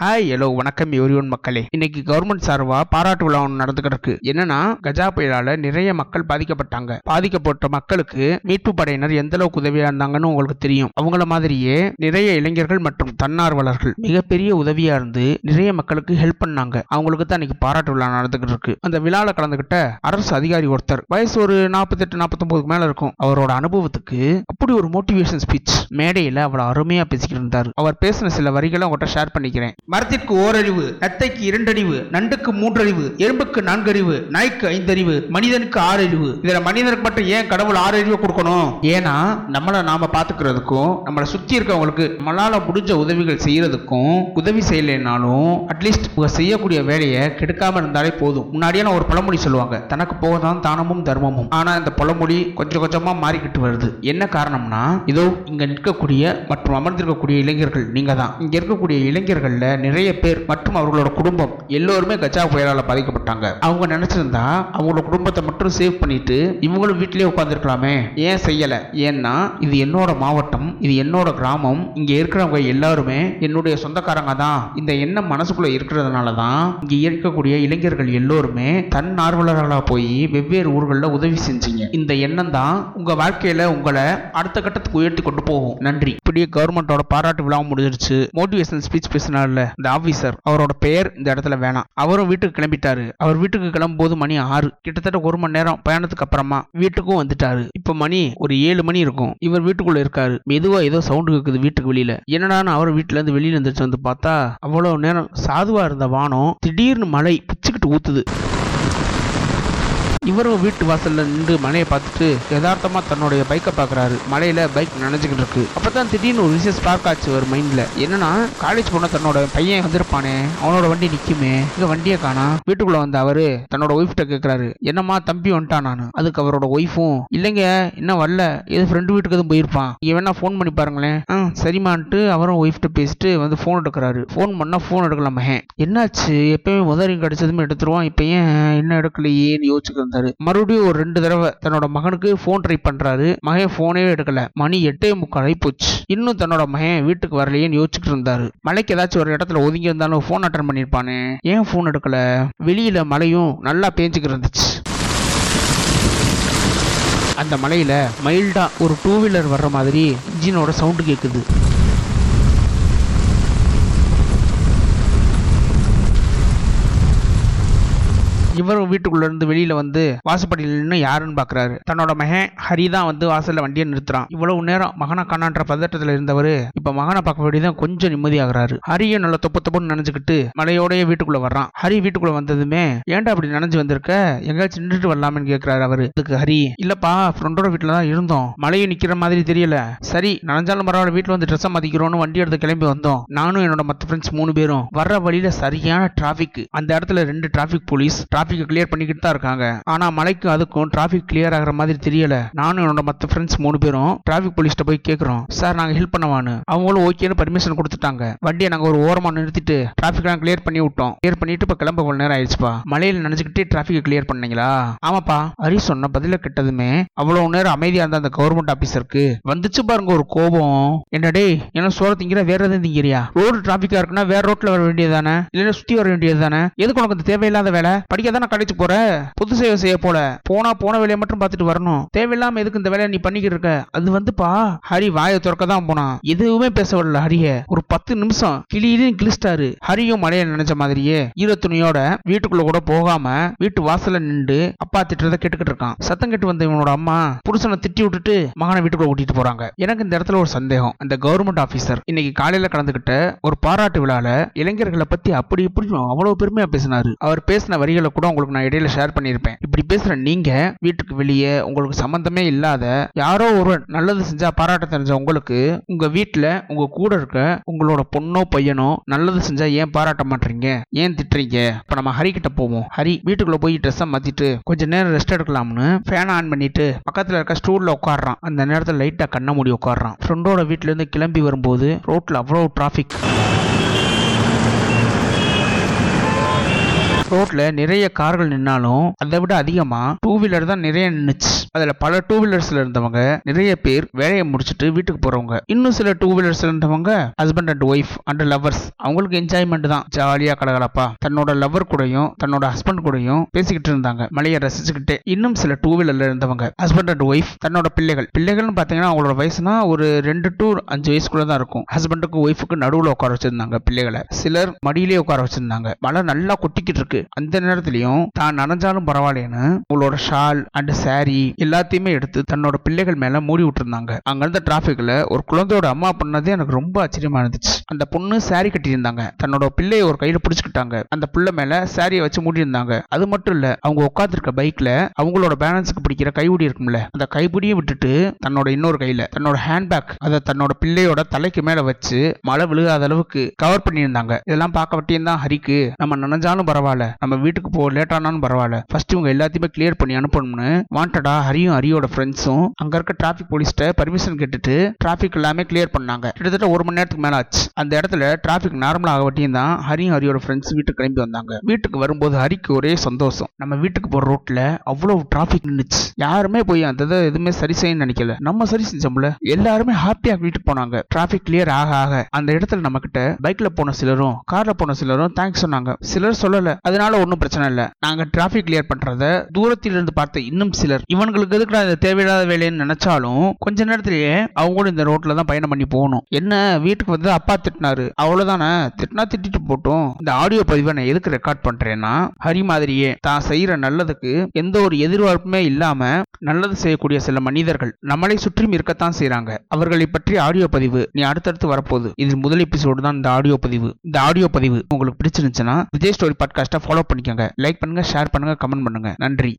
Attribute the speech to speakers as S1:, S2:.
S1: Hi hello வணக்கம் everyone மக்களே. இன்னைக்கு கவர்மெண்ட் சார்பா பாராட்டு விழா ஒன்று நடந்துகிட்டு இருக்கு என்னன்னா கஜா புயலால நிறைய மக்கள் பாதிக்கப்பட்டாங்க. பாதிக்கப்பட்ட மக்களுக்கு மீட்பு படையினர் எந்த அளவுக்கு உதவியா இருந்தாங்கன்னு உங்களுக்கு தெரியும். அவங்கள மாதிரியே நிறைய இளைஞர்கள் மற்றும் தன்னார்வலர்கள் மிகப்பெரிய உதவியா இருந்து நிறைய மக்களுக்கு ஹெல்ப் பண்ணாங்க. அவங்களுக்கு தான் இன்னைக்கு பாராட்டு விழா நடந்துகிட்டு இருக்கு அந்த விழால கலந்துகிட்ட அரசு அதிகாரி ஒருத்தர் வயசு ஒரு நாற்பத்தெட்டு நாற்பத்தொன்பதுக்கு மேல இருக்கும். அவரோட அனுபவத்துக்கு அப்படி ஒரு மோட்டிவேஷன் ஸ்பீச் மேடையில அவ்வளவு அருமையா பேசிக்கிட்டு இருந்தார். அவர் பேசின சில வரிகளை உங்கள்கிட்ட ஷேர் பண்ணிக்கிறேன். மரத்திற்கு ஓரறிவு நத்தைக்கு இரண்டறிவு நண்டுக்கு மூன்றறிவு எறும்புக்கு நான்கறிவு நாய்க்கு ஐந்தறிவு மனிதனுக்கு ஆறறிவு. இதுல மனிதனுக்கு மட்டும் ஏன் கடவுள் ஆறறிவு கொடுக்கணும்? ஏன்னா நம்மளை நாம பாத்துக்கிறதுக்கும் நம்மளை சுத்தி இருக்கவங்களுக்கு நம்மளால முடிஞ்ச உதவிகள் செய்யறதுக்கும் உதவி செய்யலைனாலும் அட்லீஸ்ட் செய்யக்கூடிய வேலையை கெடுக்காம இருந்தாலே போதும். முன்னாடியே ஒரு பழமொழி சொல்லுவாங்க தனக்கு போகதான் தானமும் தர்மமும். ஆனா இந்த பழமொழி கொஞ்சம் கொஞ்சமா மாறிக்கிட்டு வருது. என்ன காரணம்னா இதோ இங்க நிற்கக்கூடிய மற்றும் அமர்ந்திருக்கக்கூடிய இளைஞர்கள் நீங்க தான் இங்க இருக்கக்கூடிய இளைஞர்கள்ல நிறைய பேர் மற்றும் அவர்களோட குடும்பம் எல்லோருமே கஜா புயலால் பாதிக்கப்பட்டாங்க. அவங்க நினைச்சிருந்தா அவங்களோட குடும்பத்தை மட்டும் சேவ் பண்ணிட்டு இவங்களும் வீட்டிலேயே உட்காந்துருக்கலாமே ஏன் செய்யல? ஏன்னா இது என்னோட மாவட்டம் இது என்னோட கிராமம். இங்க இருக்கிறவங்க எல்லாருமே என்னுடைய சொந்தக்காரங்க தான். இந்த எண்ணம் மனசுக்குள்ள இருக்கிறதுனால தான் இங்க இருக்கக்கூடிய இளைஞர்கள் எல்லோருமே தன் ஆர்வலர்களாக போய் வெவ்வேறு ஊர்களில் உதவி செஞ்சீங்க. இந்த எண்ணம் தான் உங்க வாழ்க்கையில உங்களை அடுத்த கட்டத்துக்கு உயர்த்தி கொண்டு போகும். நன்றி. இப்படியே கவர்மெண்டோட பாராட்டு விழாவும் முடிஞ்சிருச்சு. மோட்டிவேஷனல் ஸ்பீச் பேசினால இந்த ஆபீசர் அவரோட பெயர் இந்த இடத்துல வேணாம். அவரும் வீட்டுக்கு கிளம்பிட்டாரு. அவர் வீட்டுக்கு கிளம்பும் போது மணி ஆறு. கிட்டத்தட்ட ஒரு மணி நேரம் பயணத்துக்கு அப்புறமா வீட்டுக்கும் வந்துட்டாரு. இப்ப மணி ஒரு ஏழு மணி இருக்கும். இவர் வீட்டுக்குள்ள இருக்காரு. மெதுவா ஏதோ சவுண்டு கேக்குது வீட்டுக்கு வெளியில. என்னடான்னு அவர் வீட்டுல இருந்து வெளியில இருந்துச்சு வந்து பார்த்தா அவ்வளவு நேரம் சாதுவா இருந்த வானம் திடீர்னு மழை பிச்சுக்கிட்டு ஊத்துது. இவரும் வீட்டு வாசல்ல நின்று மலையை பார்த்துட்டு யதார்த்தமா தன்னுடைய பைக்கை பாக்குறாரு மலையில பைக் நினைச்சுக்கிட்டு இருக்கு. அப்பதான் திடீர்னு ஒரு விஷயம் ஸ்பார்க் ஆச்சு ஒரு மைண்ட்ல என்னன்னா காலேஜ் போன தன்னோட பையன் வந்திருப்பானே. அவனோட வண்டி நிக்குமே. இங்க வண்டியை காணா. வீட்டுக்குள்ள வந்த அவரு தன்னோட ஒய்ஃப்ட்ட கேக்குறாரு. என்னம்மா தம்பி வந்துட்டான் நான். அதுக்கு அவரோட ஒய்ஃபும் இல்லைங்க இன்னும் வரல. ஏதோ ஃப்ரெண்டு வீட்டுக்கு எதுவும் போயிருப்பான். இங்க வேணா ஃபோன் பண்ணி பாருங்களேன். ஆ சரிமான்ட்டு அவரும் ஒய்ஃப்ட்ட பேசிட்டு வந்து ஃபோன் எடுக்கிறாரு. ஃபோன் பண்ணா ஃபோன் எடுக்கல மகன் என்னாச்சு? எப்பயுமே முதலிங் கிடைச்சதுமே எடுத்துருவான். இப்ப ஏன் என்ன எடுக்கலையேன்னு யோசிச்சுக்கிறேன் இருந்தாரு மறுபடியும் ஒரு ரெண்டு தடவை தன்னோட மகனுக்கு ஃபோன் ட்ரை பண்றாரு. மகன் ஃபோனே எடுக்கல. மணி எட்டே முக்கால் போச்சு. இன்னும் தன்னோட மகன் வீட்டுக்கு வரலையேன்னு யோசிச்சுட்டு இருந்தாரு. மலைக்கு ஏதாச்சும் ஒரு இடத்துல ஒதுங்கி இருந்தாலும் ஃபோன் அட்டன் பண்ணியிருப்பானே. ஏன் ஃபோன் எடுக்கல? வெளியில மழையும் நல்லா பேஞ்சுக்கிட்டு இருந்துச்சு. அந்த மலையில மைல்டா ஒரு டூ வீலர் வர்ற மாதிரி இன்ஜினோட சவுண்டு கேட்குது இவரும் வீட்டுக்குள்ள இருந்து வெளியில வந்து வாசப்படியில் நின்று யாருன்னு பாக்குறாரு. தன்னோட மகன் ஹரி தான் வந்து வாசல்ல வண்டியை நிறுத்துறான். இவ்வளவு நேரம் மகனை காணான்ற பதட்டத்துல இருந்தவர் இப்ப மகனை பார்க்க வேண்டியதான் கொஞ்சம் நிம்மதியாகிறாரு. ஹரியும் நல்ல தொப்பு தொப்புன்னு நினைச்சுக்கிட்டு மலையோடய வீட்டுக்குள்ள வர்றான். ஹரி வீட்டுக்குள்ள வந்ததுமே ஏன்டா அப்படி நினைஞ்சு வந்திருக்க? எங்கேயாச்சும் நின்றுட்டு வரலாமேன்னு கேட்கிறாரு அவரு. அதுக்கு ஹரி இல்லப்பா ஃப்ரெண்டோட வீட்டுல தான் இருந்தோம். மழையும் நிக்கிற மாதிரி தெரியல. சரி நனைஞ்சாலும் பரவாயில்ல வீட்டுல வந்து ட்ரெஸ்ஸை மதிக்கிறோம்னு வண்டி எடுத்து கிளம்பி வந்தோம். நானும் என்னோட மத்த ஃப்ரெண்ட்ஸ் மூணு பேரும் வர்ற வழியில சரியான டிராபிக் அந்த இடத்துல ரெண்டு traffic police traffic traffic clear பண்ணிக்கிட்டு தான் இருக்காங்க. ஆனா மலைக்கு அதுக்கும் டிராஃபிக் கிளியர் ஆகிற மாதிரி தெரியல. நானும் என்னோட மத்த ஃப்ரெண்ட்ஸ் மூணு பேரும் டிராஃபிக் போலீஸ்ட்ட போய் கேக்குறோம். சார் நாங்க ஹெல்ப் பண்ணவான்னு. அவங்களும் ஓகேன்னு பர்மிஷன் கொடுத்துட்டாங்க. வண்டியை நாங்க ஒரு ஓரமா நிறுத்திட்டு டிராபிக் கிளியர் பண்ணி விட்டோம். கிளியர் பண்ணிட்டு இப்ப கிளம்ப கொஞ்ச நேரம் ஆயிடுச்சுப்பா. மலையில நினைச்சுக்கிட்டே டிராஃபிக் கிளியர் பண்ணீங்களா? ஆமாப்பா. ஹரி சொன்ன பதில கிட்டதுமே அவ்வளவு நேரம் அமைதியா இருந்த அந்த கவர்மெண்ட் ஆபீசருக்கு வந்துச்சு பாருங்க ஒரு கோபம். என்ன டேய் என்ன சோற திங்கிற? வேற எதுவும் திங்கிறியா? ரோடு டிராபிக்கா இருக்குன்னா வேற ரோட்ல வர வேண்டியது தானே இல்லைன்னா சுத்தி வர வேண்டியது தானே எதுக்கு உனக்கு தேவையில்லாத வேலை? படிக்காத தானே கடைச்சு போற? பொது சேவை செய்ய போல. போனா போன வேலையை மட்டும் பார்த்துட்டு வரணும். தேவையில்லாம எதுக்கு இந்த வேலையை நீ பண்ணிக்கிட்டு இருக்க? அது வந்துப்பா. ஹரி வாயை திறக்க தான் போனான். எதுவுமே பேச வரல ஹரிய. ஒரு பத்து நிமிஷம் கிளியிலும் கிழிச்சிட்டாரு. ஹரியும் மழைய நினைச்ச மாதிரியே ஈர துணியோட வீட்டுக்குள்ள கூட போகாம வீட்டு வாசல்ல நின்று அப்பா திட்டுறத கேட்டுக்கிட்டு இருக்கான். சத்தம் கேட்டு வந்த இவனோட அம்மா புருஷனை திட்டி விட்டுட்டு மகனை வீட்டுக்குள்ள கூட்டிட்டு போறாங்க. எனக்கு இந்த இடத்துல ஒரு சந்தேகம். அந்த கவர்மெண்ட் ஆபீசர் இன்னைக்கு காலையில கலந்துகிட்ட ஒரு பாராட்டு விழால இளைஞர்களை பத்தி அப்படி இப்படி அவ்வளவு பெருமையா பேசினாரு. அவர் பேசின வரிகளை கூட உங்களுக்கு நான் இடையில ஷேர் பண்ணியிருப்பேன். இப்படி பேசுற நீங்க வீட்டுக்கு வெளியே உங்களுக்கு சம்பந்தமே இல்லாத யாரோ ஒரு நல்லது செஞ்சா பாராட்ட தெரிஞ்ச உங்களுக்கு உங்க வீட்டுல உங்க கூட இருக்க உங்களோட பொண்ணோ பையனோ நல்லது செஞ்சா ஏன் பாராட்ட மாட்டீங்க? ஏன் திட்டுறீங்க? இப்ப நம்ம ஹரி கிட்ட போவோம். ஹரி வீட்டுக்குள்ள போய் ட்ரெஸ்ஸை மாத்திட்டு கொஞ்ச நேரம் ரெஸ்ட் எடுக்கலாம்னு ஃபேன் ஆன் பண்ணிட்டு பக்கத்துல இருக்க ஸ்டூல்ல உட்காடுறான் அந்த நேரத்தில் லைட்டா கண்ண மூடி உட்காடுறான் ஃப்ரெண்டோட வீட்டுல இருந்து கிளம்பி வரும்போது ரோட்ல அவ்வளோ டிராபிக் ரோட்ல நிறைய கார்கள் நின்னாலும் அதை விட அதிகமா டூ வீலர் தான் நிறைய நின்றுச்சு அதுல பல டூ வீலர்ஸ்ல இருந்தவங்க நிறைய பேர் வேலையை முடிச்சுட்டு வீட்டுக்கு போறவங்க. இன்னும் சில டூ வீலர்ஸ்ல இருந்தவங்க husband and wife and lovers அவங்களுக்கு என்ஜாய்மெண்ட் தான். ஜாலியா கலகலப்பா. தன்னோட லவர் கூடயும் தன்னோட ஹஸ்பண்ட் கூடயும் பேசிக்கிட்டு இருந்தாங்க. மலையை ரசிச்சுக்கிட்டே. இன்னும் சில டூ வீலர்ல இருந்தவங்க. ஹஸ்பண்ட் அண்ட் ஒய்ஃப் தன்னோட பிள்ளைகள். பிள்ளைகள்னு பாத்தீங்கன்னா அவங்களோட வயசுனா ஒரு ரெண்டு டு அஞ்சு வயசுக்குள்ள தான் இருக்கும். ஹஸ்பண்டுக்கு ஒய்ஃபுக்கு நடுவுல உட்கார வச்சிருந்தாங்க பிள்ளைகளை. சிலர் மடியிலேயே உட்கார வச்சிருந்தாங்க. மழை நல்லா கொட்டிக்கிட்டு இருக்கு. அந்த நேரத்திலையும் தான் நனைஞ்சாலும் பரவாயில்லைன்னு உங்களோட ஷால் அண்ட் சாரி எல்லாத்தையுமே எடுத்து தன்னோட பிள்ளைகள் மேல மூடி விட்டுருந்தாங்க. அங்க இருந்த டிராபிக்ல ஒரு குழந்தையோட அம்மா பண்ணதே எனக்கு ரொம்ப ஆச்சரியமா இருந்துச்சு. அந்த பொண்ணு சாரி கட்டியிருந்தாங்க. தன்னோட பிள்ளையை ஒரு கையில பிடிச்சிக்கிட்டாங்க. அந்த பிள்ளை மேல சாரியை வச்சு மூடி இருந்தாங்க அது மட்டும் இல்ல அவங்க உட்காந்துருக்க பைக்ல அவங்களோட பேலன்ஸுக்கு பிடிக்கிற கைபுடி இருக்கும்ல அந்த கைப்பிடியும் விட்டுட்டு தன்னோட இன்னொரு கையில தன்னோட ஹேண்ட்பேக் அதை தன்னோட பிள்ளையோட தலைக்கு மேல வச்சு மழை விழுகாத அளவுக்கு கவர் பண்ணியிருந்தாங்க. இதெல்லாம் பார்க்க வட்டியும் தான் ஹரிக்கு. நம்ம நினைஞ்சாலும் பரவாயில்ல. நம்ம வீட்டுக்கு போக லேட் ஆனாலும் பரவாயில்ல. ஃபர்ஸ்ட் இவங்க எல்லாத்தையுமே கிளியர் பண்ணி அனுப்பணும்னு வாண்டடா ஹரியும் ஹரியோட ஃப்ரெண்ட்ஸும் அங்க இருக்க டிராஃபிக் போலீஸ்கிட்ட பர்மிஷன் கேட்டுட்டு டிராஃபிக் எல்லாமே கிளியர் பண்ணாங்க. கிட்டத்தட்ட ஒரு மணி நேரத்துக்கு மேல ஆச்சு. அந்த இடத்துல டிராஃபிக் நார்மல் ஆக வட்டியும் தான் ஹரியும் ஹரியோட ஃப்ரெண்ட்ஸ் வீட்டுக்கு கிளம்பி வந்தாங்க. வீட்டுக்கு வரும்போது ஹரிக்கு ஒரே சந்தோஷம். நம்ம வீட்டுக்கு போற ரோட்ல அவ்வளவு டிராஃபிக் நின்றுச்சு யாருமே போய் அந்த இதை எதுவுமே சரி செய்ய நினைக்கல. நம்ம சரி செஞ்சோம்ல. எல்லாருமே ஹாப்பியா வீட்டுக்கு போனாங்க. டிராஃபிக் கிளியர் ஆக ஆக அந்த இடத்துல நம்ம கிட்ட பைக்ல போன சிலரும் கார்ல போன சிலரும் தேங்க்ஸ் சொன்னாங்க. சிலர் சொல்லல. அதனால ஒன்றும் பிரச்சனை இல்லை. நாங்க டிராஃபிக் கிளியர் பண்றத தூரத்தில் இருந்து பார்த்த இன்னும் சிலர் இவங்களுக்கு எதுக்கு இந்த தேவையில்லாத வேலைன்னு நினைச்சாலும் கொஞ்ச நேரத்திலேயே அவங்களும் இந்த ரோட்ல தான் பயணம் பண்ணி போகணும். என்ன வீட்டுக்கு வந்து அப்பா திட்டினாரு. அவ்வளவுதானே? திட்டினா திட்டிட்டு போட்டோம். இந்த ஆடியோ பதிவை நான் எதுக்கு ரெக்கார்ட் பண்றேன்னா ஹரி மாதிரியே தான் செய்யற நல்லதுக்கு எந்த ஒரு எதிர்பார்ப்புமே இல்லாம நல்லது செய்யக்கூடிய சில மனிதர்கள் நம்மளை சுற்றியும் இருக்கத்தான் செய்கிறாங்க அவர்களை பற்றி ஆடியோ பதிவு நீ அடுத்தடுத்து வரப்போகுது. இது முதல் எபிசோடு தான் இந்த ஆடியோ பதிவு. இந்த ஆடியோ பதிவு உங்களுக்கு பிடிச்சிருந்துச்சுன்னா விஜய் ஸ்டோரி பாட்காஸ்ட்டை ஃபாலோ பண்ணிக்கோங்க. லைக் பண்ணுங்க ஷேர் பண்ணுங்க கமெண்ட் பண்ணுங்க. நன்றி.